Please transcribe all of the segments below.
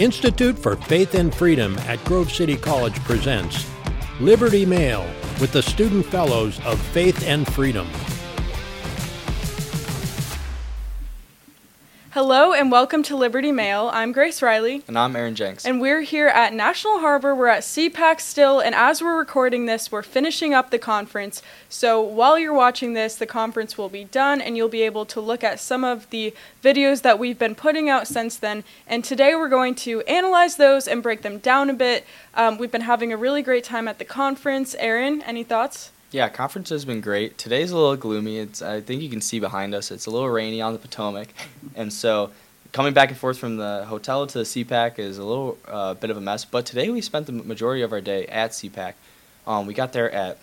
Institute for Faith and Freedom at Grove City College presents Liberty Mail with the student fellows of Faith and Freedom. Hello and welcome to Liberty Mail. I'm Grace Riley. And I'm Aaron Jenks. And we're here at National Harbor. We're at CPAC still, and as we're recording this, we're finishing up the conference. So while you're watching this, the conference will be done, and you'll be able to look at some of the videos that we've been putting out since then. And today we're going to analyze those and break them down a bit. Um, we've been having a really great time at the conference. Aaron, any thoughts? Yeah, conference has been great. Today's a little gloomy. It's I think you can see behind us. It's a little rainy on the Potomac, and so coming back and forth from the hotel to the CPAC is a little uh, bit of a mess. But today we spent the majority of our day at CPAC. Um, we got there at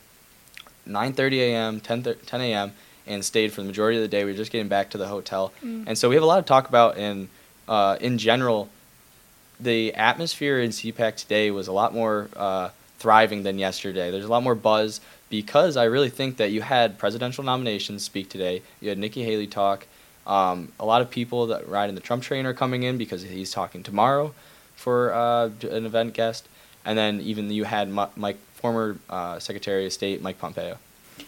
9:30 a.m., 10 10 a.m. and stayed for the majority of the day. We were just getting back to the hotel, mm. and so we have a lot to talk about. And uh, in general, the atmosphere in CPAC today was a lot more uh, thriving than yesterday. There's a lot more buzz because I really think that you had presidential nominations speak today. You had Nikki Haley talk. Um, a lot of people that ride in the Trump train are coming in because he's talking tomorrow for uh, an event guest. And then even you had Mike, former uh, Secretary of State Mike Pompeo.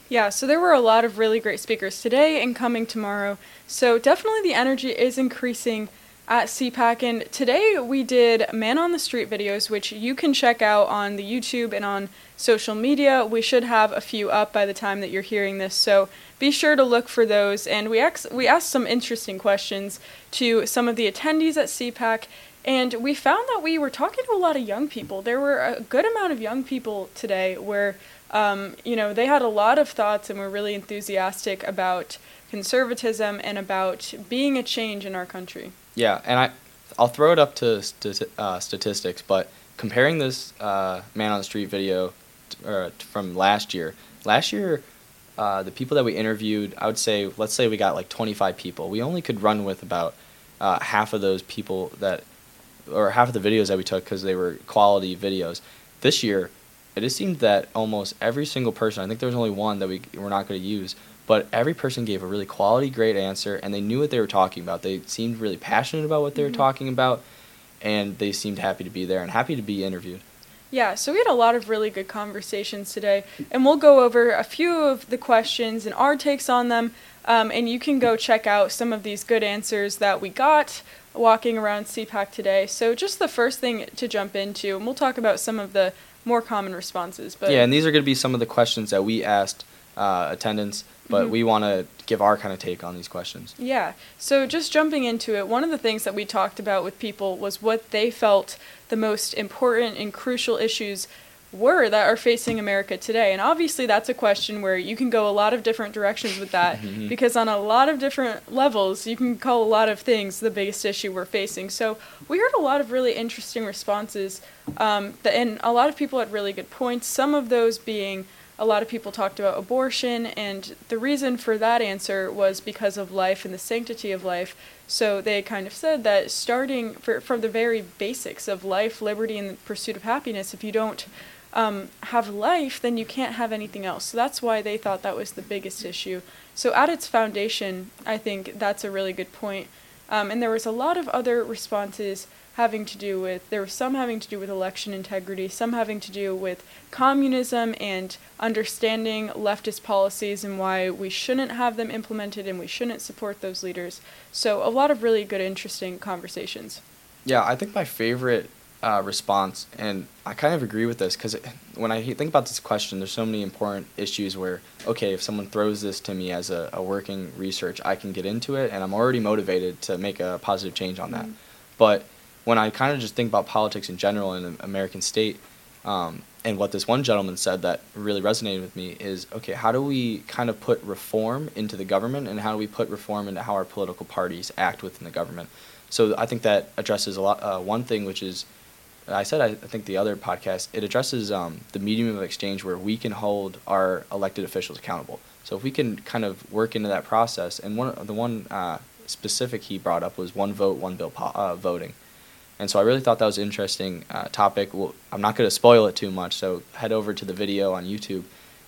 Yeah, so there were a lot of really great speakers today and coming tomorrow. So definitely the energy is increasing at CPAC. And today we did Man on the Street videos, which you can check out on the YouTube and on social media. We should have a few up by the time that you're hearing this, so be sure to look for those. And we, ex- we asked some interesting questions to some of the attendees at CPAC. And we found that we were talking to a lot of young people. There were a good amount of young people today where, um, you know, they had a lot of thoughts and were really enthusiastic about conservatism and about being a change in our country. Yeah, and I, I'll throw it up to uh, statistics, but comparing this uh, man on the street video t- uh, from last year, last year, uh, the people that we interviewed, I would say, let's say we got like 25 people. We only could run with about uh, half of those people that, or half of the videos that we took because they were quality videos. This year, it just seemed that almost every single person, I think there was only one that we were not going to use, but every person gave a really quality, great answer, and they knew what they were talking about. They seemed really passionate about what they were mm-hmm. talking about, and they seemed happy to be there and happy to be interviewed. Yeah, so we had a lot of really good conversations today, and we'll go over a few of the questions and our takes on them. Um, and you can go check out some of these good answers that we got walking around CPAC today. So, just the first thing to jump into, and we'll talk about some of the more common responses. But yeah, and these are going to be some of the questions that we asked uh, attendants but mm-hmm. we want to give our kind of take on these questions. Yeah. So just jumping into it, one of the things that we talked about with people was what they felt the most important and crucial issues were that are facing America today. And obviously that's a question where you can go a lot of different directions with that because on a lot of different levels you can call a lot of things the biggest issue we're facing. So we heard a lot of really interesting responses um, and a lot of people had really good points. Some of those being a lot of people talked about abortion, and the reason for that answer was because of life and the sanctity of life. So they kind of said that starting for, from the very basics of life, liberty, and the pursuit of happiness, if you don't um, have life, then you can't have anything else. So that's why they thought that was the biggest issue. So at its foundation, I think that's a really good point. Um, and there was a lot of other responses having to do with there were some having to do with election integrity, some having to do with communism and understanding leftist policies and why we shouldn't have them implemented and we shouldn't support those leaders. So a lot of really good, interesting conversations. Yeah, I think my favorite uh, response, and I kind of agree with this because when I think about this question, there's so many important issues where, okay, if someone throws this to me as a, a working research, I can get into it and I'm already motivated to make a positive change on that. Mm-hmm. But when I kind of just think about politics in general in an American state, um, and what this one gentleman said that really resonated with me is okay, how do we kind of put reform into the government, and how do we put reform into how our political parties act within the government? So I think that addresses a lot. Uh, one thing, which is, I said, I, I think the other podcast, it addresses um, the medium of exchange where we can hold our elected officials accountable. So if we can kind of work into that process, and one the one uh, specific he brought up was one vote, one bill po- uh, voting. And so I really thought that was an interesting uh, topic. Well, I'm not going to spoil it too much, so head over to the video on YouTube,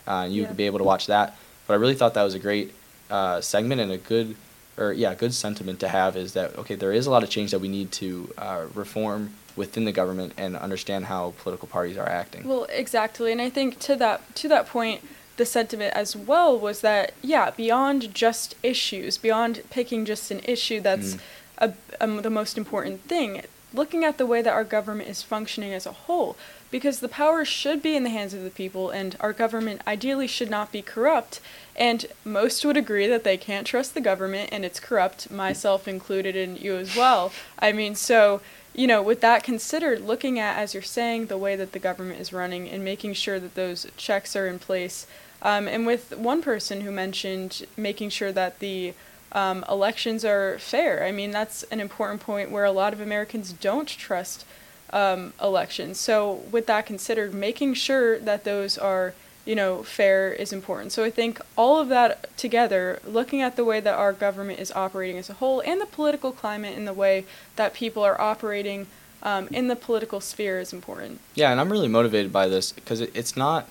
uh, and you yeah. could be able to watch that. But I really thought that was a great uh, segment and a good, or yeah, good sentiment to have is that okay, there is a lot of change that we need to uh, reform within the government and understand how political parties are acting. Well, exactly, and I think to that to that point, the sentiment as well was that yeah, beyond just issues, beyond picking just an issue that's Mm. a, um, the most important thing, looking at the way that our government is functioning as a whole, because the power should be in the hands of the people, and our government ideally should not be corrupt. And most would agree that they can't trust the government and it's corrupt, myself included, and you as well. I mean, so you know, with that considered, looking at, as you're saying, the way that the government is running and making sure that those checks are in place. Um, and with one person who mentioned making sure that the um, elections are fair. I mean, that's an important point where a lot of Americans don't trust um, elections. So, with that considered, making sure that those are you know, fair is important. So I think all of that together, looking at the way that our government is operating as a whole and the political climate and the way that people are operating um, in the political sphere is important. Yeah, and I'm really motivated by this because it, it's not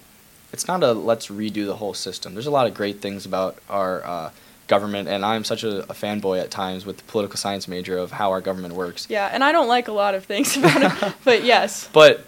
it's not a let's redo the whole system. There's a lot of great things about our uh, government, and I'm such a, a fanboy at times with the political science major of how our government works. Yeah, and I don't like a lot of things about it, but yes. But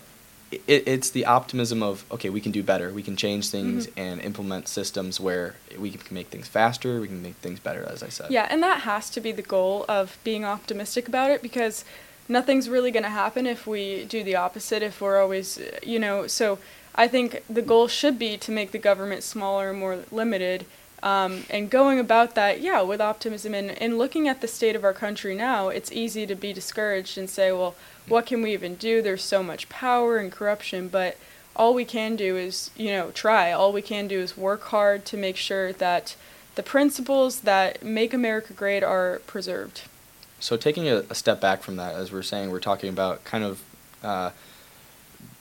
it, it's the optimism of okay, we can do better. We can change things Mhm. and implement systems where we can make things faster. We can make things better, as I said. Yeah, and that has to be the goal of being optimistic about it because nothing's really going to happen if we do the opposite, if we're always, you know, so I think the goal should be to make the government smaller and more limited. Um, and going about that, yeah, with optimism and, and looking at the state of our country now, it's easy to be discouraged and say, well, what can we even do? There's so much power and corruption, but all we can do is, you know, try. All we can do is work hard to make sure that the principles that make America great are preserved. So taking a, a step back from that, as we're saying, we're talking about kind of uh,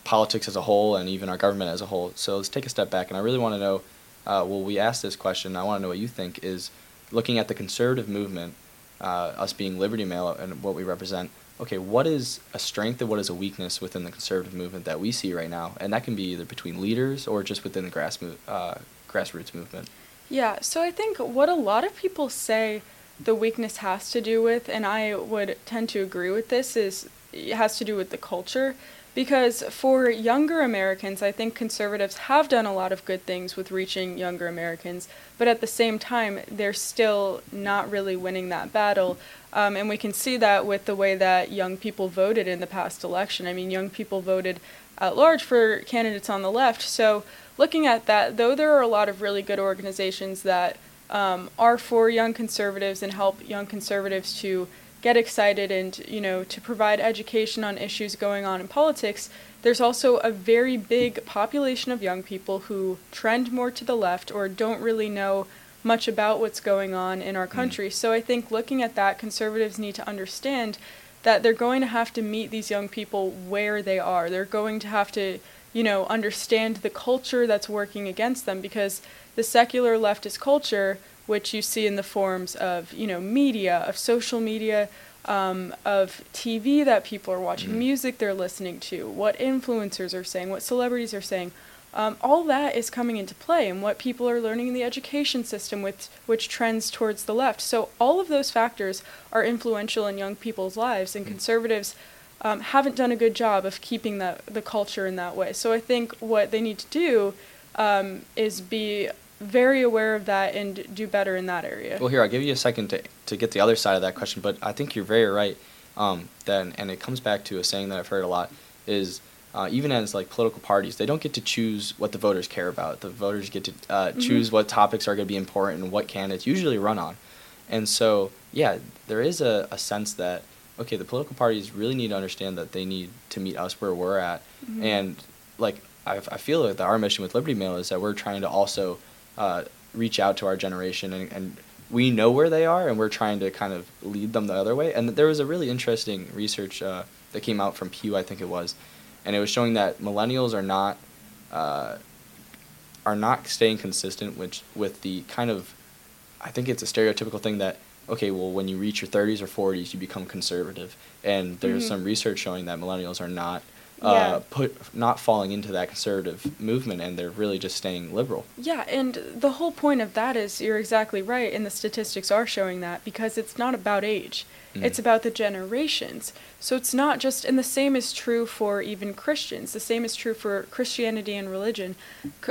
politics as a whole and even our government as a whole. So let's take a step back, and I really want to know. Uh, well, we asked this question. I want to know what you think. Is looking at the conservative movement, uh, us being Liberty Mail and what we represent. Okay, what is a strength and what is a weakness within the conservative movement that we see right now? And that can be either between leaders or just within the grass mo- uh, grassroots movement. Yeah, so I think what a lot of people say the weakness has to do with, and I would tend to agree with this, is it has to do with the culture. Because for younger Americans, I think conservatives have done a lot of good things with reaching younger Americans, but at the same time, they're still not really winning that battle. Um, and we can see that with the way that young people voted in the past election. I mean, young people voted at large for candidates on the left. So, looking at that, though there are a lot of really good organizations that um, are for young conservatives and help young conservatives to get excited and you know to provide education on issues going on in politics there's also a very big population of young people who trend more to the left or don't really know much about what's going on in our mm. country. So i think looking at that conservatives need to understand that they're going to have to meet these young people where they are. They're going to have to you know understand the culture that's working against them because the secular leftist culture which you see in the forms of you know media, of social media, um, of TV that people are watching, Mhm. music they're listening to, what influencers are saying, what celebrities are saying. Um, all that is coming into play, and what people are learning in the education system, with which trends towards the left. So all of those factors are influential in young people's lives, and Mhm. conservatives um, haven't done a good job of keeping the the culture in that way. So I think what they need to do um, is be very aware of that and do better in that area. Well, here I'll give you a second to to get the other side of that question, but I think you're very right. Um, then, and it comes back to a saying that I've heard a lot is uh, even as like political parties, they don't get to choose what the voters care about. The voters get to uh, Mhm. choose what topics are going to be important and what candidates usually run on. And so, yeah, there is a, a sense that okay, the political parties really need to understand that they need to meet us where we're at, Mhm. and like I, I feel like that our mission with Liberty Mail is that we're trying to also uh, reach out to our generation and, and we know where they are and we're trying to kind of lead them the other way. And there was a really interesting research uh, that came out from Pew, I think it was, and it was showing that millennials are not uh, are not staying consistent with with the kind of I think it's a stereotypical thing that okay, well when you reach your 30s or 40s you become conservative, and there's Mhm. some research showing that millennials are not uh, Yeah. put not falling into that conservative movement, and they're really just staying liberal. Yeah, and the whole point of that is you're exactly right, and the statistics are showing that because it's not about age, Mm. it's about the generations. So it's not just, and the same is true for even Christians, the same is true for Christianity and religion.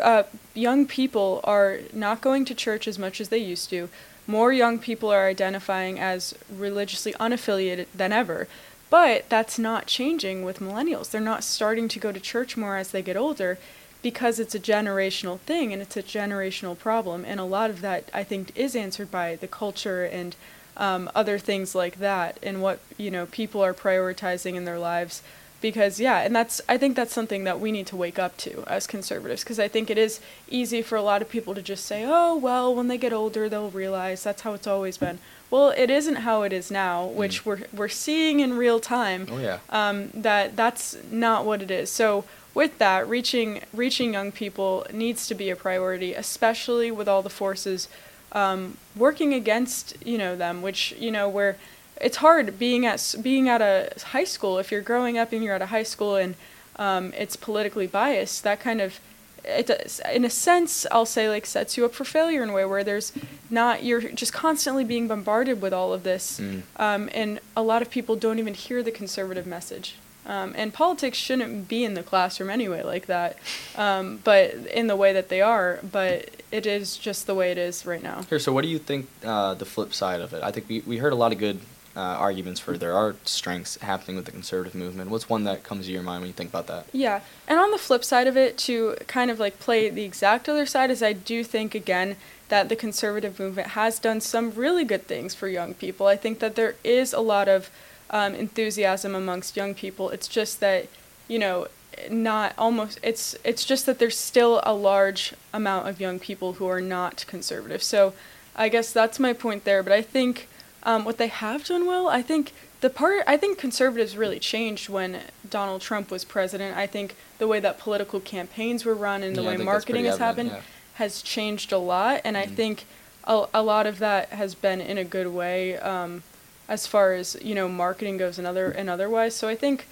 Uh, young people are not going to church as much as they used to. More young people are identifying as religiously unaffiliated than ever. But that's not changing with millennials. They're not starting to go to church more as they get older because it's a generational thing and it's a generational problem. And a lot of that, I think, is answered by the culture and um, other things like that and what, you know, people are prioritizing in their lives. Because, yeah, and that's, I think that's something that we need to wake up to as conservatives. Because I think it is easy for a lot of people to just say, oh, well, when they get older, they'll realize that's how it's always been. Well, it isn't how it is now, which we're, we're seeing in real time Oh yeah. um, that that's not what it is. So with that, reaching reaching young people needs to be a priority, especially with all the forces um, working against you know them, which you know where it's hard being at being at a high school if you're growing up and you're at a high school and um, it's politically biased. That kind of it does, in a sense I'll say like sets you up for failure in a way where there's not you're just constantly being bombarded with all of this Mm. um, and a lot of people don't even hear the conservative message. Um, and politics shouldn't be in the classroom anyway, like that. Um, but in the way that they are, but it is just the way it is right now. Here, so what do you think uh, the flip side of it? I think we, we heard a lot of good uh, arguments for there are strengths happening with the conservative movement. What's one that comes to your mind when you think about that? Yeah, and on the flip side of it, to kind of like play the exact other side, is I do think again that the conservative movement has done some really good things for young people. I think that there is a lot of um, enthusiasm amongst young people. It's just that you know not almost it's it's just that there's still a large amount of young people who are not conservative. So I guess that's my point there. But I think um, what they have done well, I think the part I think conservatives really changed when Donald Trump was president. I think the way that political campaigns were run and the Yeah, way marketing has evident, happened yeah. has changed a lot, and I Mhm. think a, a lot of that has been in a good way um, as far as you know marketing goes and other and otherwise. So I think.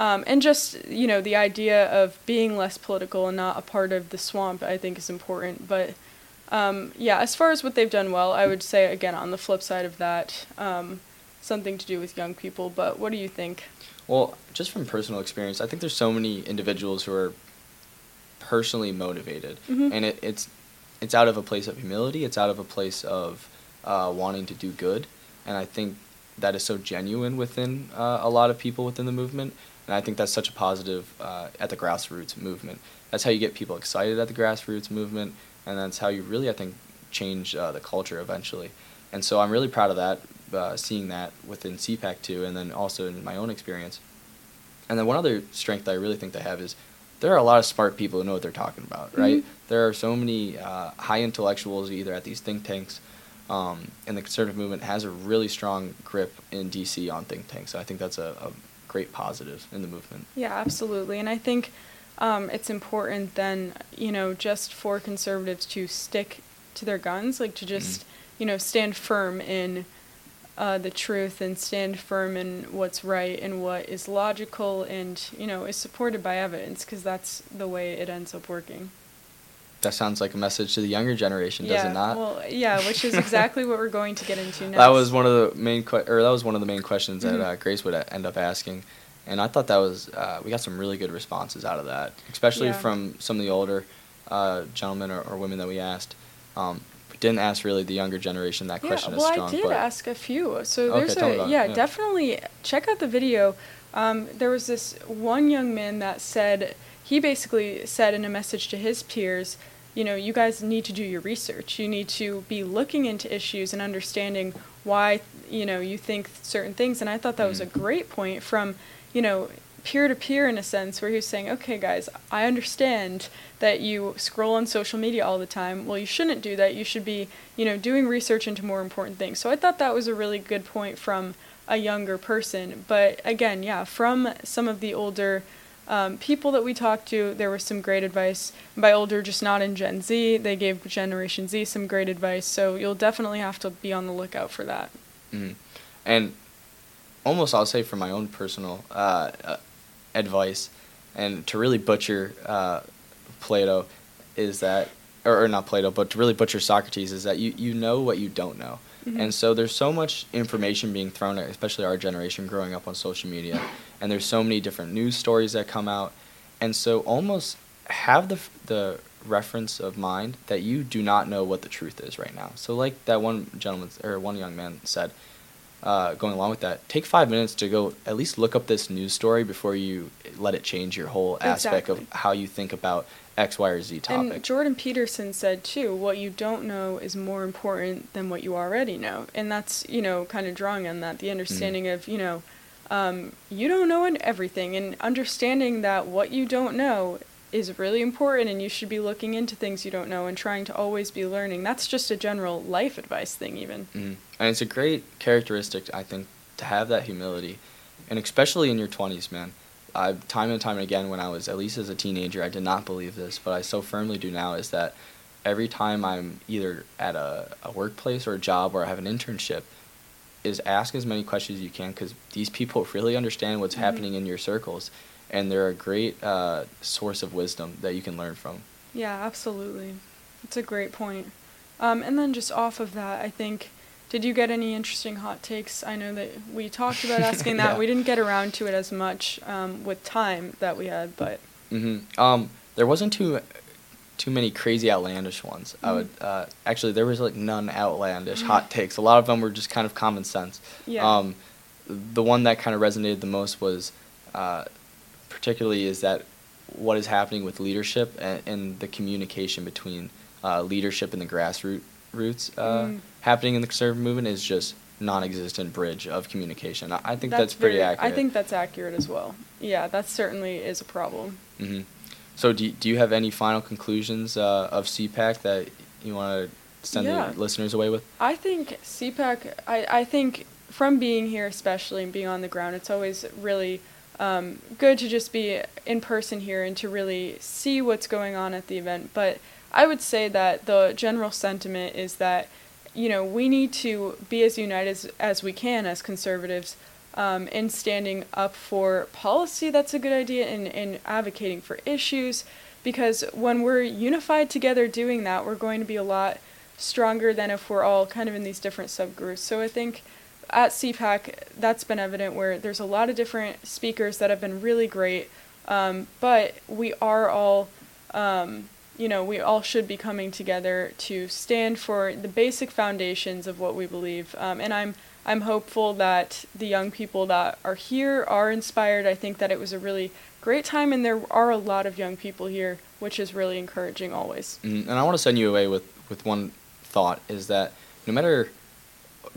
Um, and just you know the idea of being less political and not a part of the swamp, I think is important. But um, yeah, as far as what they've done well, I would say again on the flip side of that, um, something to do with young people. But what do you think? Well, just from personal experience, I think there's so many individuals who are personally motivated, Mhm. and it, it's it's out of a place of humility. It's out of a place of uh, wanting to do good, and I think that is so genuine within uh, a lot of people within the movement, and I think that's such a positive uh, at the grassroots movement. That's how you get people excited at the grassroots movement, and that's how you really, I think, change uh, the culture eventually. And so I'm really proud of that, uh, seeing that within CPAC too, and then also in my own experience. And then one other strength that I really think they have is there are a lot of smart people who know what they're talking about, right? Mhm. There are so many uh, high intellectuals either at these think tanks, um, and the conservative movement has a really strong grip in DC on think tanks. So I think that's a, a great positive in the movement. Yeah, absolutely. And I think um, it's important then, you know, just for conservatives to stick to their guns, like to just, you know, stand firm in uh, the truth and stand firm in what's right and what is logical and, you know, is supported by evidence because that's the way it ends up working. That sounds like a message to the younger generation, does yeah, it not? Well, yeah, which is exactly what we're going to get into next. That was one of the main que- or that was one of the main questions Mhm. that uh, Grace would end up asking, and I thought that was uh, we got some really good responses out of that, especially Yeah. from some of the older uh, gentlemen or, or women that we asked. Um, we didn't ask really the younger generation that question yeah, well, as strong. I did ask a few. So there's me a yeah, yeah. definitely check out the video. Um, there was this one young man that said he basically said in a message to his peers, you know, you guys need to do your research. You need to be looking into issues and understanding why you know you think certain things. And I thought that was a Mhm. great point from you know peer to peer in a sense where he was saying okay guys i understand that you scroll on social media all the time. Well you shouldn't do that. You should be you know doing research into more important things. So i thought that was a really good point from a younger person. But again yeah from some of the older um, people that we talked to there was some great advice. By older just not in gen z they gave generation z some great advice. So you'll definitely have to be on the lookout for that. Mhm. And almost, I'll say, from my own personal uh, uh, advice, and to really butcher uh, Plato is that, or, or, not Plato, but to really butcher Socrates is that you, you know what you don't know. Mm-hmm. And so there's so much information being thrown at, especially our generation growing up on social media, and there's so many different news stories that come out, and so almost have the the reference of mind that you do not know what the truth is right now. So like that one gentleman or one young man said, uh, going along with that, take five minutes to go at least look up this news story before you let it change your whole aspect exactly. of how you think about X, Y, or Z topic. And Jordan Peterson said too, what you don't know is more important than what you already know, and that's you know kind of drawing on that the understanding mm-hmm. of you know. Um, you don't know everything, and understanding that what you don't know is really important and you should be looking into things you don't know and trying to always be learning. That's just a general life advice thing, even. Mm. And it's a great characteristic, I think, to have that humility. And especially in your 20s, man. I, time and time again, when I was, at least as a teenager, I did not believe this, but I so firmly do now, is that every time I'm either at a, a workplace or a job or I have an internship, is ask as many questions as you can because these people really understand what's mm-hmm. happening in your circles and they're a great uh, source of wisdom that you can learn from. Yeah, absolutely. It's a great point. Um, and then just off of that, I think, did you get any interesting hot takes? I know that we talked about asking that. We didn't get around to it as much um, with time that we had, but. Mm-hmm. Um, there wasn't too too many crazy outlandish ones. Mm-hmm. I would uh, actually there was like none outlandish hot mm-hmm. takes. A lot of them were just kind of common sense. Yeah. Um, the one that kind of resonated the most was uh, particularly is that what is happening with leadership and, and the communication between uh, leadership and the grassroots roots uh, mm. happening in the conservative movement is just non-existent bridge of communication. I, I think that's, that's pretty very, accurate. I think that's accurate as well. Yeah, that certainly is a problem. Mm-hmm. So do, do you have any final conclusions uh, of CPAC that you want to send yeah. the listeners away with? I think CPAC, I, I think from being here especially and being on the ground, it's always really – um, good to just be in person here and to really see what's going on at the event. But I would say that the general sentiment is that, you know, we need to be as united as, as we can as conservatives um, in standing up for policy that's a good idea and, and advocating for issues. Because when we're unified together doing that, we're going to be a lot stronger than if we're all kind of in these different subgroups. So I think at CPAC, that's been evident where there's a lot of different speakers that have been really great, um, but we are all, um, you know, we all should be coming together to stand for the basic foundations of what we believe. Um, and I'm I'm hopeful that the young people that are here are inspired. I think that it was a really great time, and there are a lot of young people here, which is really encouraging always. Mm, and I want to send you away with with one thought: is that no matter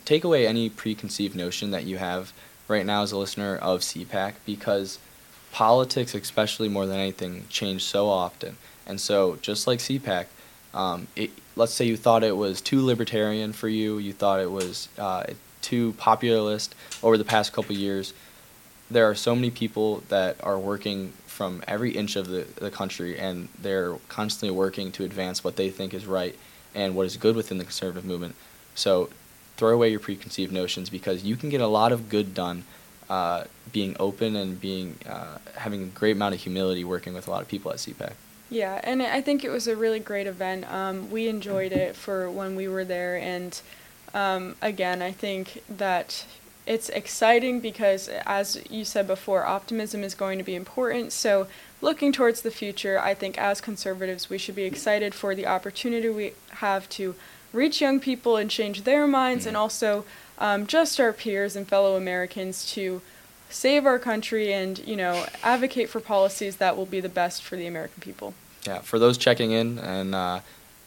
take away any preconceived notion that you have right now as a listener of CPAC because politics, especially more than anything, change so often. And so, just like CPAC, um, it, let's say you thought it was too libertarian for you, you thought it was uh, too populist over the past couple years. There are so many people that are working from every inch of the, the country, and they're constantly working to advance what they think is right and what is good within the conservative movement. So throw away your preconceived notions because you can get a lot of good done uh, being open and being uh, having a great amount of humility working with a lot of people at CPAC. Yeah, and I think it was a really great event. Um, we enjoyed it for when we were there, and um, again, I think that it's exciting because, as you said before, optimism is going to be important. So, looking towards the future, I think as conservatives, we should be excited for the opportunity we have to reach young people and change their minds, mm-hmm. and also um, just our peers and fellow Americans to save our country and you know advocate for policies that will be the best for the American people. Yeah, for those checking in and uh,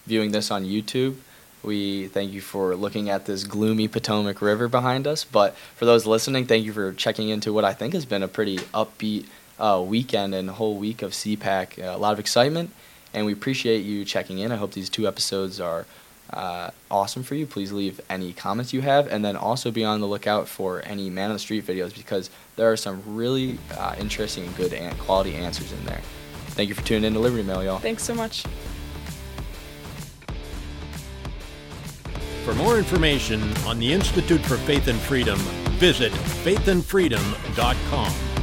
viewing this on YouTube, we thank you for looking at this gloomy Potomac River behind us. But for those listening, thank you for checking into what I think has been a pretty upbeat uh, weekend and whole week of CPAC. Uh, a lot of excitement, and we appreciate you checking in. I hope these two episodes are uh, awesome for you. Please leave any comments you have, and then also be on the lookout for any man on the street videos because there are some really uh, interesting and good and quality answers in there. Thank you for tuning in to Liberty Mail, y'all. Thanks so much. For more information on the Institute for Faith and Freedom, visit faithandfreedom.com.